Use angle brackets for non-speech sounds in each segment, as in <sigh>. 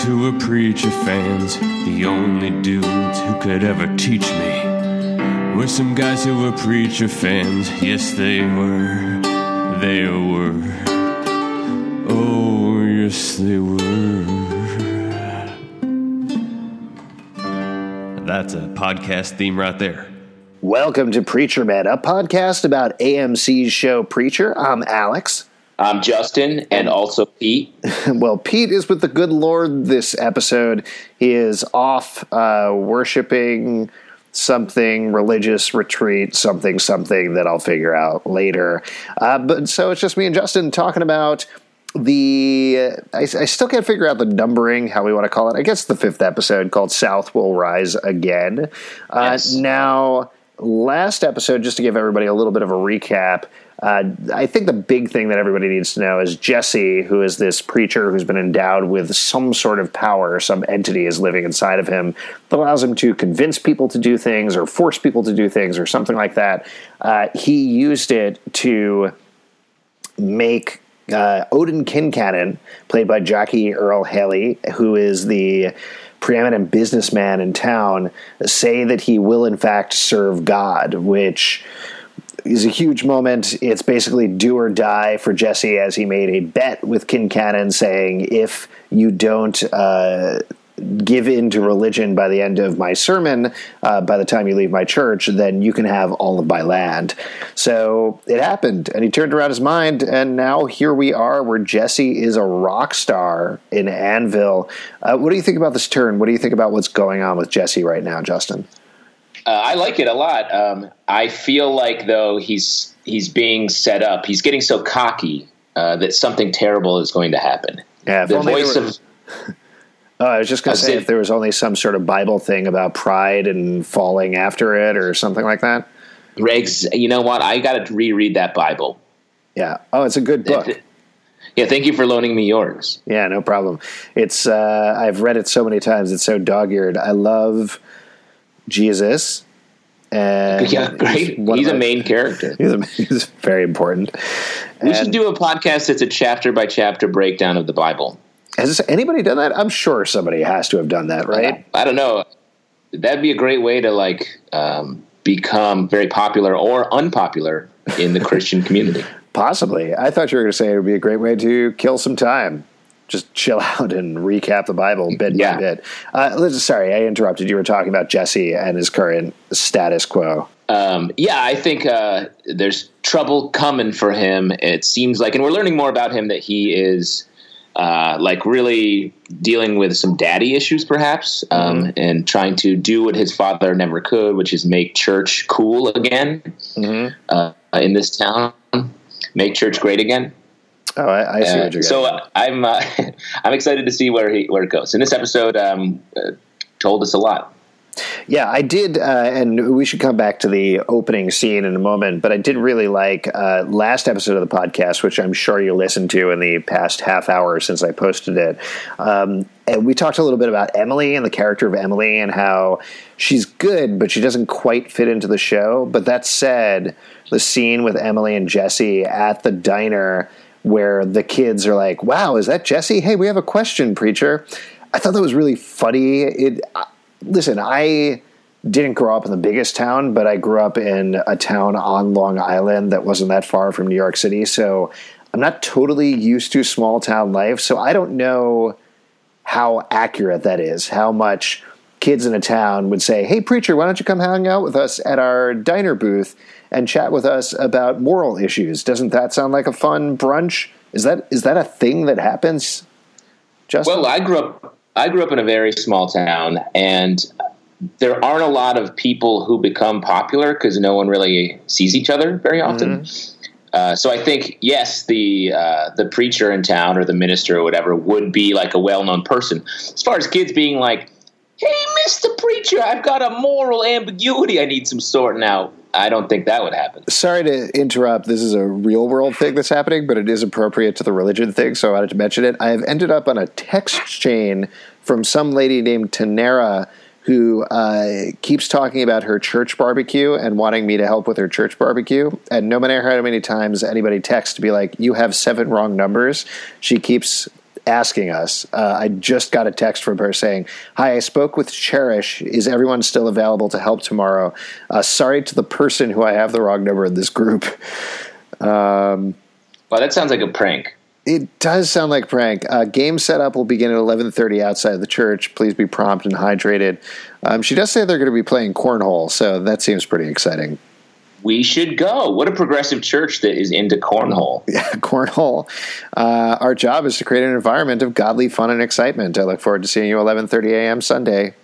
guys who were preacher fans. The only dudes who could ever teach me were some guys who were preacher fans. Yes, they were. They were. Oh, yes, they were. That's a podcast theme right there. Welcome to Preacher Man, a podcast about AMC's show Preacher. I'm Alex. I'm Justin and also Pete. <laughs> well, Pete is with the good Lord this episode. He is off uh, worshiping something religious retreat, something, something that I'll figure out later. Uh, but so it's just me and Justin talking about the I, I, still can't figure out the numbering how we want to call it i guess the fifth episode called south will rise again uh, yes. now last episode just to give everybody a little bit of a recap uh, I think the big thing that everybody needs to know is Jesse, who is this preacher who's been endowed with some sort of power, some entity is living inside of him that allows him to convince people to do things or force people to do things or something like that. Uh, he used it to make uh, Odin Quincannon, played by Jackie Earle Haley, who is the preeminent businessman in town, say that he will in fact serve God, which is a huge moment. It's basically do or die for Jesse as he made a bet with Kin Quincannon saying, if you don't uh, give in to religion by the end of my sermon, uh, by the time you leave my church, then you can have all of my land. So it happened, and he turned around his mind, and now here we are, where Jesse is a rock star in Annville. Uh, what do you think about this turn? What do you think about what's going on with Jesse right now, Justin? Uh, I like it a lot. Um, I feel like though he's he's being set up. He's getting so cocky uh, that something terrible is going to happen. Yeah, the voice were, of. <laughs> oh, I was just going to say if there was only some sort of Bible thing about pride and falling after it or something like that. Regs, you know what? I got to reread that Bible. Yeah. Oh, it's a good book. Yeah, thank you for loaning me yours. Yeah, no problem. It's uh, I've read it so many times. It's so dog-eared. I love Jesus. And yeah, great. He's, he's a main character. <laughs> He's, a, he's very important. We and should do a podcast that's a chapter by chapter breakdown of the Bible. Has anybody done that? I'm sure somebody has to have done that, right? I don't know. That'd be a great way to like um, become very popular or unpopular in the Christian <laughs> community. Possibly. I thought you were going to say it would be a great way to kill some time just chill <laughs> out and recap the Bible bit yeah. by bit. Uh, sorry, I interrupted. You were talking about Jesse and his current status quo. Um, yeah, I think uh, there's trouble coming for him. It seems like, and we're learning more about him that he is uh, like really dealing with some daddy issues, perhaps, um, mm-hmm. and trying to do what his father never could, which is make church cool again mm-hmm. Uh, in this town, make church great again. Oh, I, I see uh, what you're. So uh, I'm uh, <laughs> I'm excited to see where he where it goes. And this episode um, uh, told us a lot. Yeah, I did, uh, and we should come back to the opening scene in a moment. But I did really like uh, last episode of the podcast, which I'm sure you listened to in the past half hour since I posted it. Um, and we talked a little bit about Emily and the character of Emily and how she's good, but she doesn't quite fit into the show. But that said, the scene with Emily and Jesse at the diner where the kids are like, "Wow, is that Jesse? Hey, we have a question, preacher." I thought that was really funny. It uh, listen, I didn't grow up in the biggest town, but I grew up in a town on Long Island that wasn't that far from New York City, so I'm not totally used to small town life, so I don't know how accurate that is. How much kids in a town would say, "Hey, preacher, why don't you come hang out with us at our diner booth?" and chat with us about moral issues. Doesn't that sound like a fun brunch? Is that is that a thing that happens? Justin? Well, I grew up I grew up in a very small town, and there aren't a lot of people who become popular because no one really sees each other very often. Mm-hmm. Uh, so I think yes, the uh, the preacher in town or the minister or whatever would be like a well known person. As far as kids being like, "Hey, Mister Preacher, I've got a moral ambiguity I need some sorting out." I don't think that would happen. Sorry to interrupt. This is a real world thing that's happening, but it is appropriate to the religion thing, so I wanted to mention it. I have ended up on a text chain from some lady named Tanera who uh, keeps talking about her church barbecue and wanting me to help with her church barbecue. And no matter how many times anybody texts to be like, "You have seven wrong numbers," she keeps asking us. Uh, I just got a text from her saying, "Hi, I spoke with Cherish. Is everyone still available to help tomorrow? Uh, sorry to the person who I have the wrong number in this group." Um, well, that sounds like a prank. It does sound like prank. Uh, game setup will begin at 11:30 outside of the church. Please be prompt and hydrated. Um, she does say they're going to be playing cornhole, so that seems pretty exciting. We should go. What a progressive church that is into cornhole. <laughs> Yeah, cornhole. Uh, our job is to create an environment of godly fun and excitement. I look forward to seeing you 11:30 a.m. Sunday,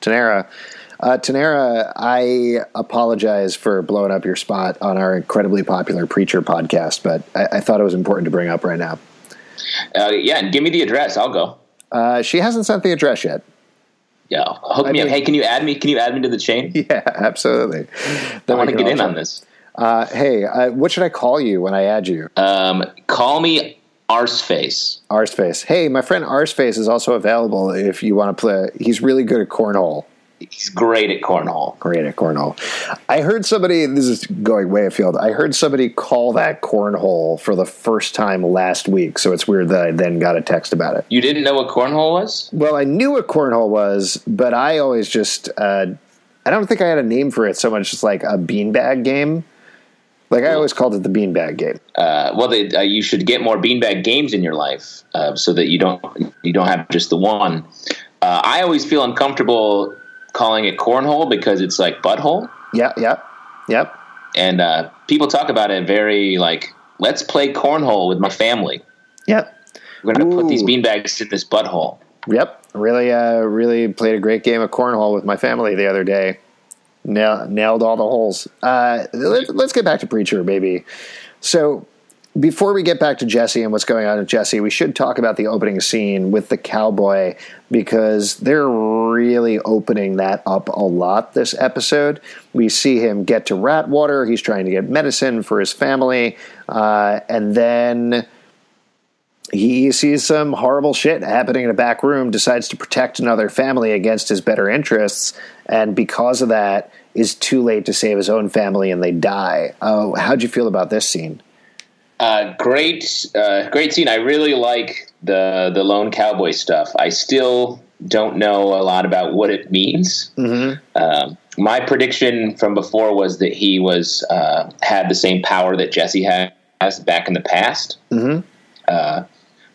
Tanera. Uh, Tanera, I apologize for blowing up your spot on our incredibly popular preacher podcast, but I, I thought it was important to bring up right now. Uh, yeah, give me the address. I'll go. Uh, she hasn't sent the address yet. Yeah, hook I me mean, up. Hey, can you add me? Can you add me to the chain? <laughs> Yeah, absolutely. I want to get in on this. Uh, hey, uh, what should I call you when I add you? Um, call me Arseface. Arseface. Hey, my friend Arseface is also available if you want to play. He's really good at cornhole he's great at cornhole. Great at cornhole. I heard somebody. This is going way afield. I heard somebody call that cornhole for the first time last week. So it's weird that I then got a text about it. You didn't know what cornhole was? Well, I knew what cornhole was, but I always just. Uh, I don't think I had a name for it so much as like a beanbag game. Like I always called it the beanbag game. Uh, well, they, uh, you should get more beanbag games in your life uh, so that you don't you don't have just the one. Uh, I always feel uncomfortable calling it cornhole because it's like butthole. Yeah, yeah, yep. And uh, people talk about it very like, let's play cornhole with my family. Yep. We're going to put these beanbags in this butthole. Yep. Really, uh, really played a great game of cornhole with my family the other day. Nailed, nailed all the holes. Uh, let, let's get back to Preacher, baby. So before we get back to Jesse and what's going on with Jesse, we should talk about the opening scene with the cowboy because they're really opening that up a lot this episode. We see him get to Ratwater. He's trying to get medicine for his family. Uh, and then he sees some horrible shit happening in a back room, decides to protect another family against his better interests. And because of that, is too late to save his own family and they die. Uh, how'd you feel about this scene? Uh, great, uh, great scene. I really like the the lone cowboy stuff. I still don't know a lot about what it means. Mm-hmm. Uh, my prediction from before was that he was uh, had the same power that Jesse has back in the past. Mm-hmm. Uh,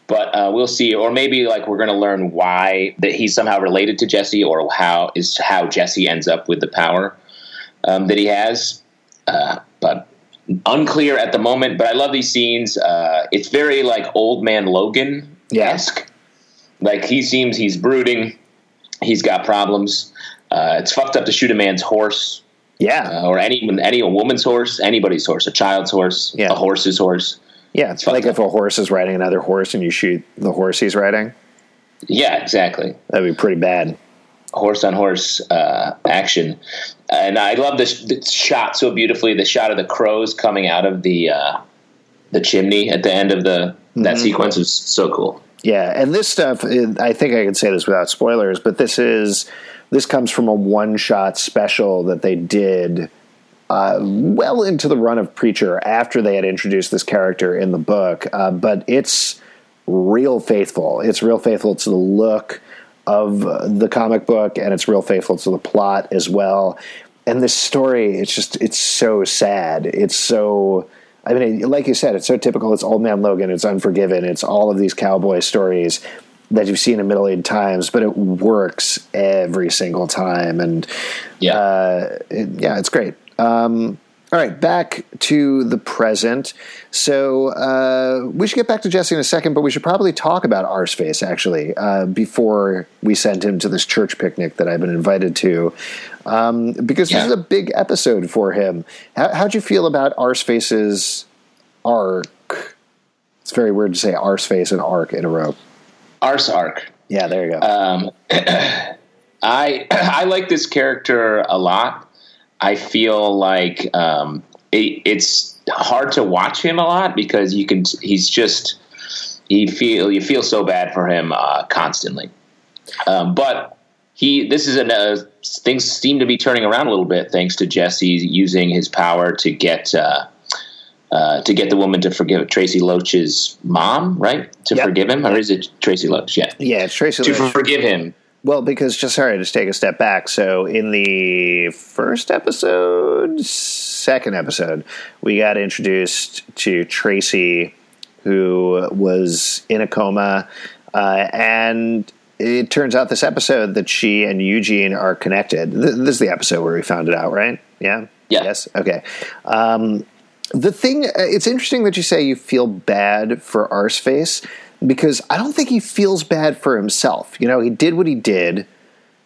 but uh, we'll see, or maybe like we're going to learn why that he's somehow related to Jesse, or how is how Jesse ends up with the power um, that he has. but unclear at the moment, but I love these scenes. Uh, it's very like old man Logan esque. Yeah. Like he seems he's brooding. He's got problems. Uh, it's fucked up to shoot a man's horse. Yeah, uh, or any any a woman's horse, anybody's horse, a child's horse, yeah. a horse's horse. Yeah, it's, like up. if a horse is riding another horse and you shoot the horse he's riding. Yeah, exactly. That'd be pretty bad horse on horse uh, action. And I love this, this, shot so beautifully. The shot of the crows coming out of the uh, the chimney at the end of the that mm-hmm. sequence is so cool. Yeah, and this stuff, I think I can say this without spoilers, but this is this comes from a one shot special that they did. Uh, well into the run of Preacher after they had introduced this character in the book, uh, but it's real faithful. It's real faithful to the look, of the comic book, and it's real faithful to the plot as well. And this story, it's just it's so sad. It's so. I mean, like you said, it's so typical. It's Old Man Logan. It's Unforgiven. It's all of these cowboy stories that you've seen a million times, but it works every single time. And yeah, uh, it, yeah, it's great. Um, all right, back to the present. So uh, we should get back to Jesse in a second, but we should probably talk about Arseface actually uh, before we send him to this church picnic that I've been invited to, um, because yeah. this is a big episode for him. How, how'd you feel about Arseface's arc? It's very weird to say Arseface and arc in a row. Arse arc. Yeah, there you go. Um, <clears throat> I <clears throat> I like this character a lot. I feel like um, it, it's hard to watch him a lot because you can. He's just he feel you feel so bad for him uh, constantly. Um, but he this is a uh, things seem to be turning around a little bit thanks to Jesse using his power to get uh, uh, to get the woman to forgive Tracy Loach's mom, right? To Yep. forgive him, or is it Tracy Loach? Yeah, Yeah, Tracy to Loach. forgive him. Well, because just sorry, just take a step back. So in the first episode, second episode, we got introduced to Tracy, who was in a coma, uh, and it turns out this episode that she and Eugene are connected. Th- This is the episode where we found it out, right? Yeah. Yeah. Yes. Okay. Um, the thing, uh, it's interesting that you say you feel bad for Arseface because I don't think he feels bad for himself. You know, he did what he did.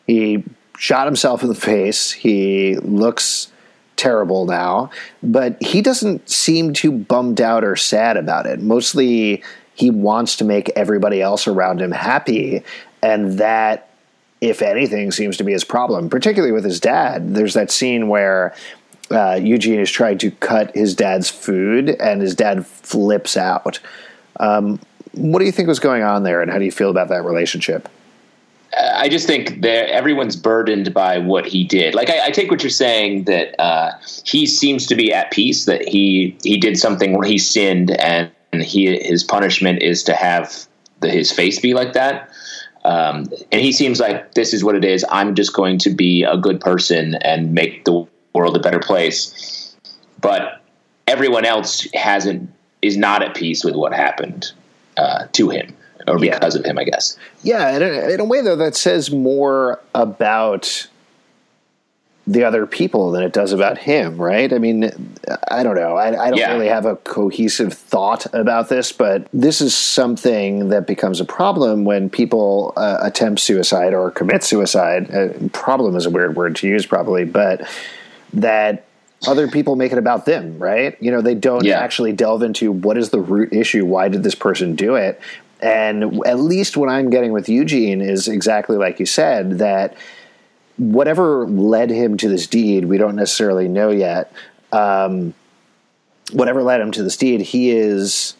He shot himself in the face. He looks terrible now, but he doesn't seem too bummed out or sad about it. Mostly, he wants to make everybody else around him happy, and that, if anything, seems to be his problem, particularly with his dad. There's that scene where uh, Eugene is trying to cut his dad's food, and his dad flips out. Um, what do you think was going on there, and how do you feel about that relationship? I just think that everyone's burdened by what he did. Like I, I take what you're saying that uh, he seems to be at peace that he he did something where he sinned and he his punishment is to have the, his face be like that. Um, and he seems like this is what it is. I'm just going to be a good person and make the world a better place. But everyone else hasn't is not at peace with what happened uh, to him or Yeah. because of him. I guess. Yeah, in a, in a way, though, that says more about the other people than it does about him, right? I mean, I don't know. I, I don't Yeah. really have a cohesive thought about this, but this is something that becomes a problem when people uh, attempt suicide or commit suicide. Uh, problem is a weird word to use, probably, but that other people make it about them, right? You know, they don't Yeah. actually delve into what is the root issue. Why did this person do it? And at least what I'm getting with Eugene is exactly like you said that whatever led him to this deed, we don't necessarily know yet. Um, whatever led him to this deed, he is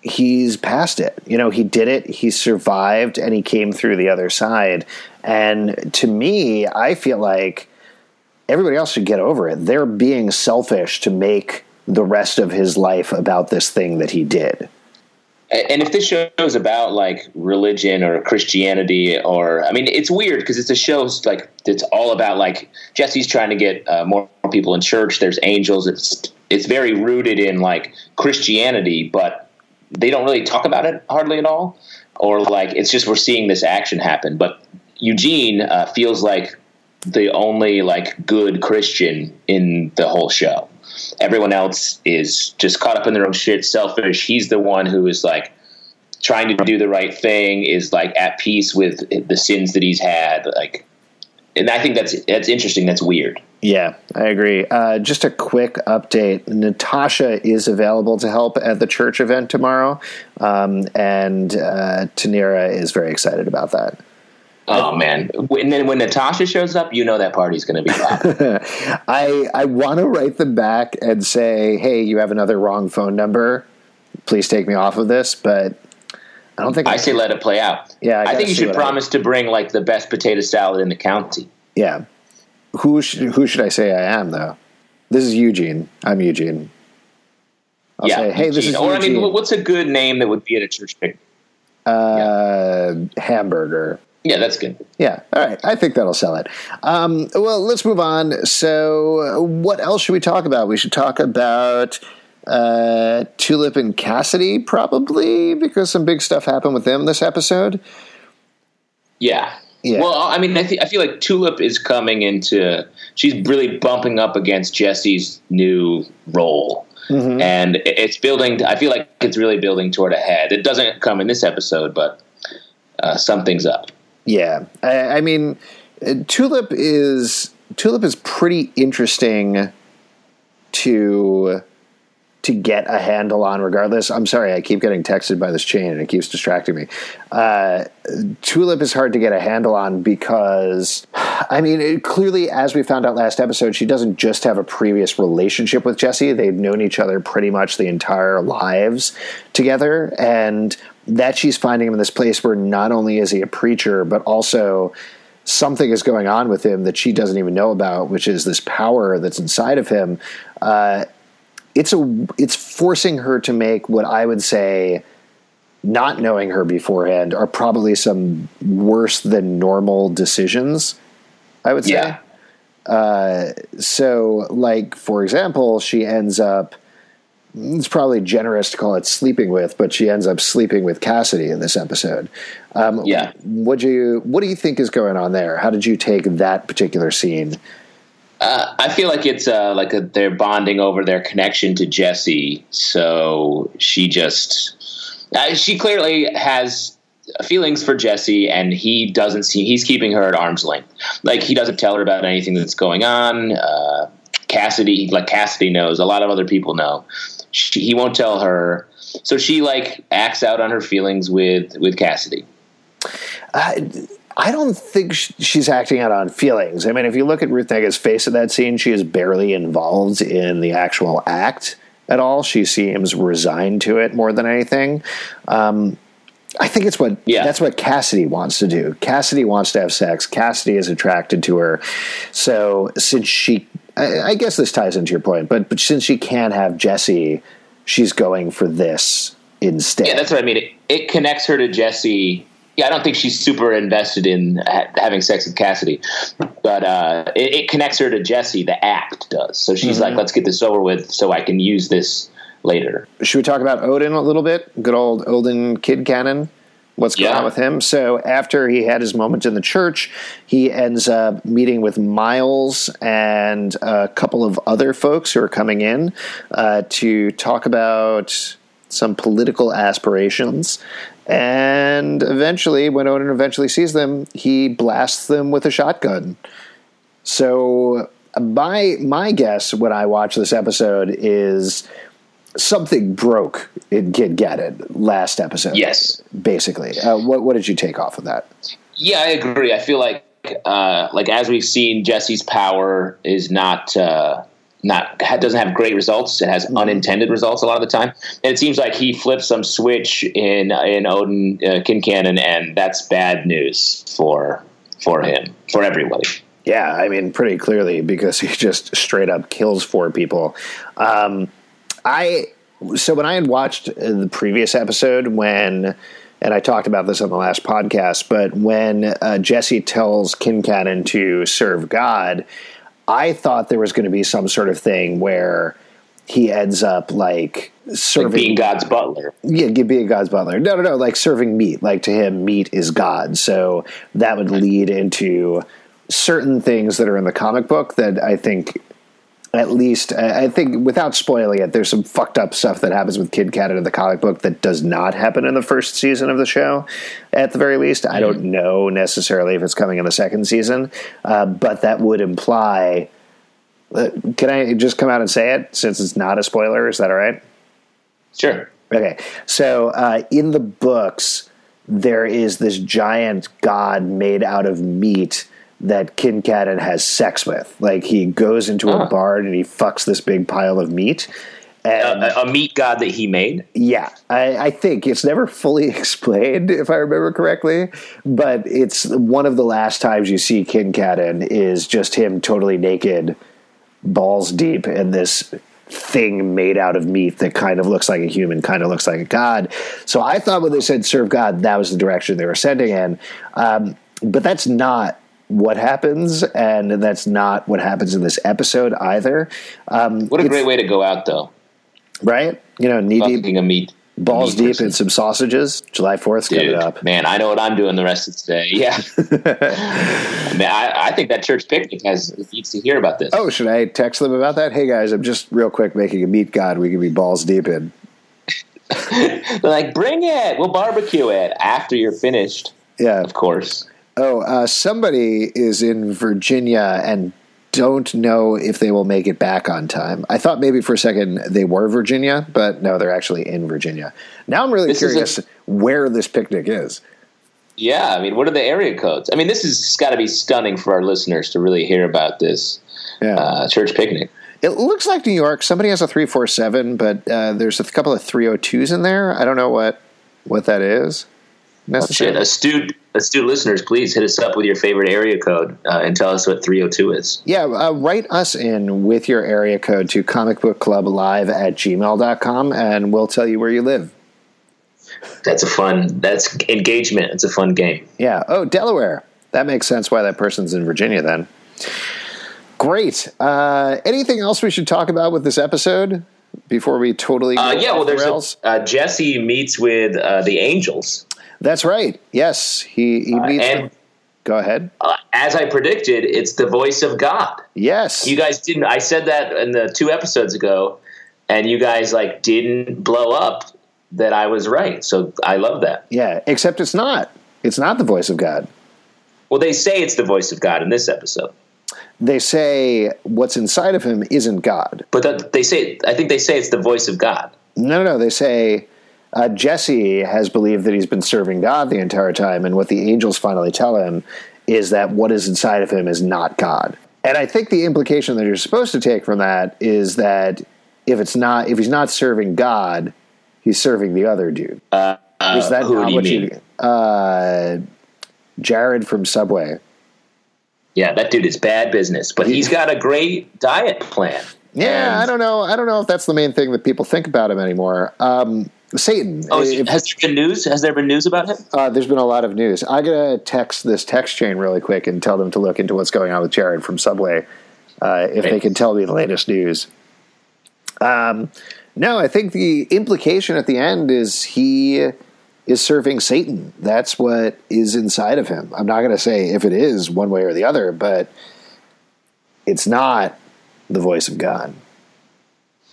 he's past it. You know, he did it, he survived, and he came through the other side. And to me, I feel like everybody else should get over it. They're being selfish to make the rest of his life about this thing that he did. and if this show is about like religion or Christianity or I mean it's weird because it's a show like it's all about like Jesse's trying to get uh, more people in church there's angels it's it's very rooted in like Christianity but they don't really talk about it hardly at all or like it's just we're seeing this action happen but Eugene uh, feels like the only like good Christian in the whole show everyone else is just caught up in their own shit, selfish. He's the one who is like trying to do the right thing, is like at peace with the sins that he's had. Like, and I think that's that's interesting. That's weird. Yeah, I agree. Uh, just a quick update Natasha is available to help at the church event tomorrow, um, and uh, Tanira is very excited about that. Oh man! And then when Natasha shows up, you know that party's going to be loud. <laughs> I I want to write them back and say, "Hey, you have another wrong phone number. Please take me off of this." But I don't think I say let it play out. Yeah, I I, think you should what I- promise to bring like the best potato salad in the county. Yeah, who should who should I say I am though? This is Eugene. I'm Eugene. I'll yeah, say, "Hey, this is or I mean, what's a good name that would be at a church picnic? uh, hamburger. Yeah, that's good. Yeah. All right. I think that'll sell it. Um, well, let's move on. So, what else should we talk about? We should talk about uh, Tulip and Cassidy, probably, because some big stuff happened with them this episode. Yeah. Yeah. Well, I mean, I, th- I feel like Tulip is coming into. She's really bumping up against Jesse's new role, Mm-hmm. and it's building. I feel like it's really building toward a head. It doesn't come in this episode, but uh, something's up. Yeah. I, I mean, uh, Tulip is Tulip is pretty interesting to to get a handle on regardless. I'm sorry i keep getting texted by this chain and it keeps distracting me. Uh, tulip is hard to get a handle on because <sighs> i mean it, clearly as we found out last episode she doesn't just have a previous relationship with jesse. They've known each other pretty much the entire lives together. And that she's finding him in this place where not only is he a preacher but also something is going on with him that she doesn't even know about, which is this power that's inside of him. Uh, it's a it's forcing her to make what I would say, not knowing her beforehand, are probably some worse than normal decisions. I would say. Yeah. Uh, so, like for example, she ends up. It's probably generous to call it sleeping with, but she ends up sleeping with Cassidy in this episode. Um, Yeah. What do you What do you think is going on there? How did you take that particular scene? Uh, I feel like it's uh, like a, they're bonding over their connection to Jesse. So she just, uh, she clearly has feelings for Jesse, and he doesn't see. He's keeping her at arm's length. Like he doesn't tell her about anything that's going on. Uh, Cassidy, like Cassidy knows. A lot of other people know. She, he won't tell her. So she like acts out on her feelings with with Cassidy. I, I don't think sh- she's acting out on feelings. I mean, if you look at Ruth Negga's face in that scene, she is barely involved in the actual act at all. She seems resigned to it more than anything. Um, I think it's what Yeah. that's what Cassidy wants to do. Cassidy wants to have sex. Cassidy is attracted to her. So since she, I, I guess this ties into your point, but but since she can't have Jesse, she's going for this instead. Yeah, that's what I mean. It, it connects her to Jesse. Yeah, I don't think she's super invested in ha- having sex with Cassidy, but uh, it, it connects her to Jesse. The act does. So she's like, "Let's get this over with, so I can use this later." Should we talk about Odin a little bit? Good old Odin Quincannon. What's going Yeah. on with him? So after he had his moment in the church, he ends up meeting with Miles and a couple of other folks who are coming in uh, to talk about some political aspirations. And eventually, when Odin eventually sees them, he blasts them with a shotgun. So my my guess when I watch this episode is something broke in Quincannon last episode. Yes. basically. Uh, what what did you take off of that? Yeah, I agree. I feel like, uh, like as we've seen, Jesse's power is not uh, not doesn't have great results. It has unintended results a lot of the time, and it seems like he flipped some switch in in Odin uh, Quincannon, and that's bad news for for him for everybody. Yeah, I mean, pretty clearly because he <laughs> just straight up kills four people. Um, I so when I had watched the previous episode when. And I talked about this on the last podcast, but when uh, Jesse tells Quincannon to serve God, I thought there was going to be some sort of thing where he ends up like serving Like being God's butler. yeah, being God's butler. No, no, no. Like serving meat. Like to him, meat is God. So that would lead into certain things that are in the comic book that I think, at least, I think without spoiling it, there's some fucked up stuff that happens with Quincannon in the comic book that does not happen in the first season of the show. At the very least, I don't know necessarily if it's coming in the second season, uh, but that would imply. Uh, can I just come out and say it since it's not a spoiler? Is that all right? Sure. Okay, so uh, in the books, there is this giant god made out of meat that Quincannon has sex with. Like he goes into a Ah. barn and he fucks this big pile of meat. And A, a meat god that he made. yeah, I, I think it's never fully <laughs> explained, if I remember correctly. But it's one of the last times you see Quincannon is just him totally naked, balls deep in this thing made out of meat that kind of looks like a human, kind of looks like a god. So I thought when they said serve God, that was the direction they were sending in. Um, but that's not what happens, and that's not what happens in this episode either. Um, What a great way to go out, though. right? You know, knee deep Fucking a meat. balls meat deep person. in some sausages. July 4th coming up. man, I know what I'm doing the rest of today. <laughs> Yeah, <laughs> man, I, I think that church picnic has needs to hear about this. Oh, should I text them about that? Hey guys, I'm just real quick making a meat god we can be balls deep in. <laughs> They're like, bring it. We'll barbecue it after you're finished, Yeah. of course. Oh, uh, somebody is in Virginia and don't know if they will make it back on time. I thought maybe for a second they were Virginia, but no, they're actually in Virginia. Now I'm really This curious a- where this picnic is. Yeah, I mean, what are the area codes? I mean, this has got to be stunning for our listeners to really hear about this Yeah. uh, church picnic. It looks like New York. Somebody has a 347, but uh, there's a couple of 302s in there. I don't know what what that is. necessarily. Shit, astute, astute listeners, please hit us up with your favorite area code uh, and tell us what 302 is. Yeah, uh, write us in with your area code to comicbookclublive at gmail.com and we'll tell you where you live. That's a fun, that's engagement. It's a fun game. Yeah. Oh, Delaware. That makes sense why that person's in Virginia then. Great. Uh, anything else we should talk about with this episode before we totally Uh, yeah, well, there's a, uh, Jesse meets with uh, the Angels. That's right. Yes, he he meets. and- them. Go ahead. Uh, as I predicted, it's the voice of God. Yes. You guys didn't. I said that in the two episodes ago, and you guys like didn't blow up that I was right. So I love that. yeah. Except it's not. It's not the voice of God. Well, they say it's the voice of God in this episode, They say what's inside of him isn't God. but that, they say I think they say it's the voice of God. No, no, no. They say uh, Jesse has believed that he's been serving God the entire time, and what the angels finally tell him is that what is inside of him is not God. And I think the implication that you're supposed to take from that is that if it's not, if he's not serving God, he's serving the other dude. Uh, is that who not do you what mean? you? Uh, Jared from Subway. Yeah, that dude is bad business, but he's got a great diet plan. Yeah, And- I don't know. I don't know if that's the main thing that people think about him anymore. Um, Satan. Oh, If- has there been news? Has there been news about him? Uh, there's been a lot of news. I gotta text this text chain really quick and tell them to look into what's going on with Jared from Subway, uh, if they can tell me the latest news. Um, no, I think the implication at the end is he is serving Satan. That's what is inside of him. I'm not going to say if it is one way or the other, but it's not the voice of God.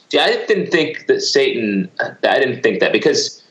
See, I didn't think that Satan. I didn't think that because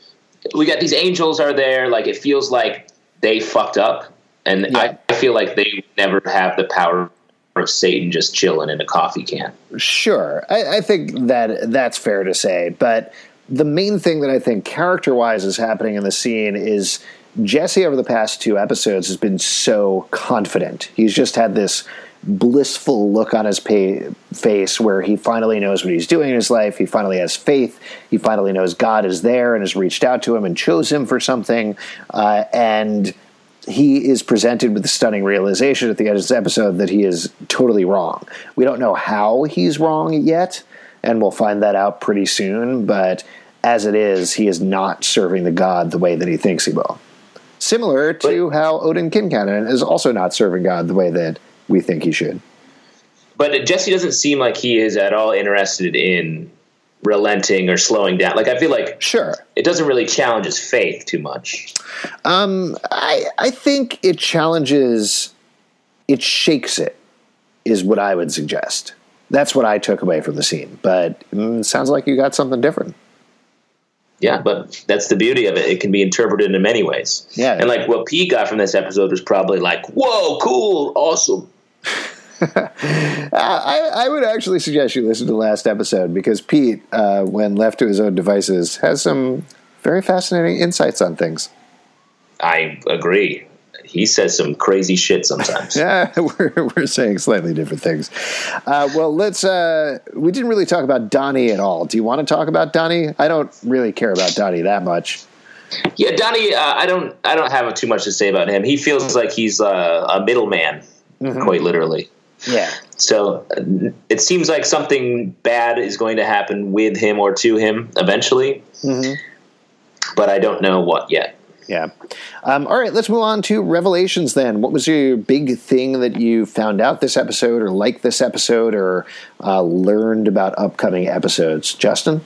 we got these angels are there. Like it feels like they fucked up, and Yeah. I, I feel like they never have the power of Satan just chilling in a coffee can. Sure, I, I think that that's fair to say. But the main thing that I think character-wise is happening in the scene is Jesse over the past two episodes has been so confident. He's just had this blissful look on his pa- face where he finally knows what he's doing in his life. He finally has faith. He finally knows God is there and has reached out to him and chose him for something. Uh, and he is presented with the stunning realization at the end of this episode that he is totally wrong. We don't know how he's wrong yet, and we'll find that out pretty soon. But as it is, he is not serving the god the way that he thinks he will. Similar to how Odin Quincannon is also not serving God the way that we think he should. But Jesse doesn't seem like he is at all interested in relenting or slowing down. Like I feel like Sure. it doesn't really challenge his faith too much. Um, I I think it challenges, it shakes it, is what I would suggest. That's what I took away from the scene. But mm, sounds like you got something different. Yeah, but that's the beauty of it. It can be interpreted in many ways. Yeah. And like what Pete got from this episode was probably like, whoa, cool, awesome. <laughs> I, I would actually suggest you listen to the last episode because Pete, uh, when left to his own devices, has some very fascinating insights on things. I agree. He says some crazy shit sometimes. <laughs> Yeah, <laughs> we're, we're saying slightly different things. Uh, well, let's. Uh, we didn't really talk about Donnie at all. Do you want to talk about Donnie? I don't really care about Donnie that much. Yeah, Donnie, uh, I don't, I don't have too much to say about him. He feels like he's uh, a middleman, quite literally. Yeah. So it seems like something bad is going to happen with him or to him eventually, but I don't know what yet. Yeah. Um, all right, let's move on to revelations then. What was your big thing that you found out this episode or liked this episode or uh, learned about upcoming episodes? Justin?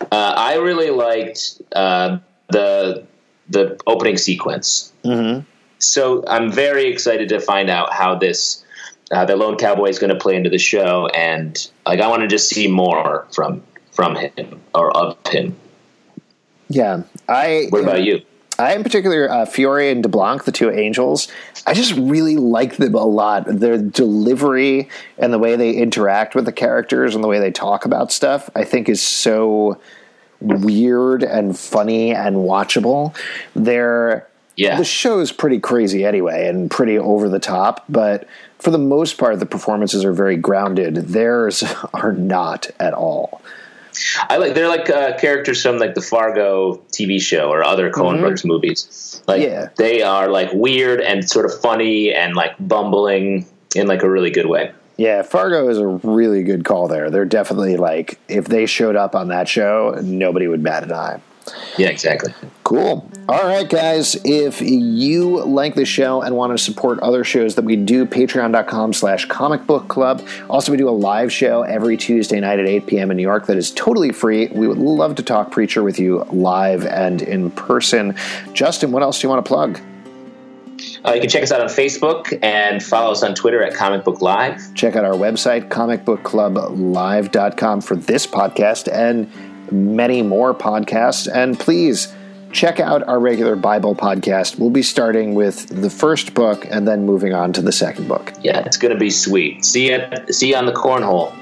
Uh, I really liked uh, the the opening sequence. Mm-hmm. So I'm very excited to find out how this uh, the Lone Cowboy is going to play into the show, and like I want to just see more from from him or of him. Yeah. I What about you? I, in particular, uh, Fiore and DeBlanc, the two angels, I just really like them a lot. Their delivery and the way they interact with the characters and the way they talk about stuff, I think, is so weird and funny and watchable. They're Yeah. the is pretty crazy anyway and pretty over the top, but for the most part, the performances are very grounded. Theirs <laughs> are not at all. I like they're like uh, characters from like the Fargo TV show or other Coen Mhm. Brothers movies. Like Yeah. they are like weird and sort of funny and like bumbling in like a really good way. Yeah, Fargo is a really good call there. They're definitely like if they showed up on that show, nobody would bat an eye. Yeah, exactly. Cool. All right, guys. If you like the show and want to support other shows that we do, patreon.com slash comic book club. Also, we do a live show every Tuesday night at 8 p.m. in New York that is totally free. We would love to talk Preacher with you live and in person. Justin, what else do you want to plug? Uh, you can check us out on Facebook and follow us on Twitter at Comic Book Live. Check out our website, comicbookclublive.com, for this podcast and many more podcasts. And please check out our regular Bible podcast. We'll be starting with the first book and then moving on to the second book. Yeah, it's going to be sweet. See you, see you on the cornhole.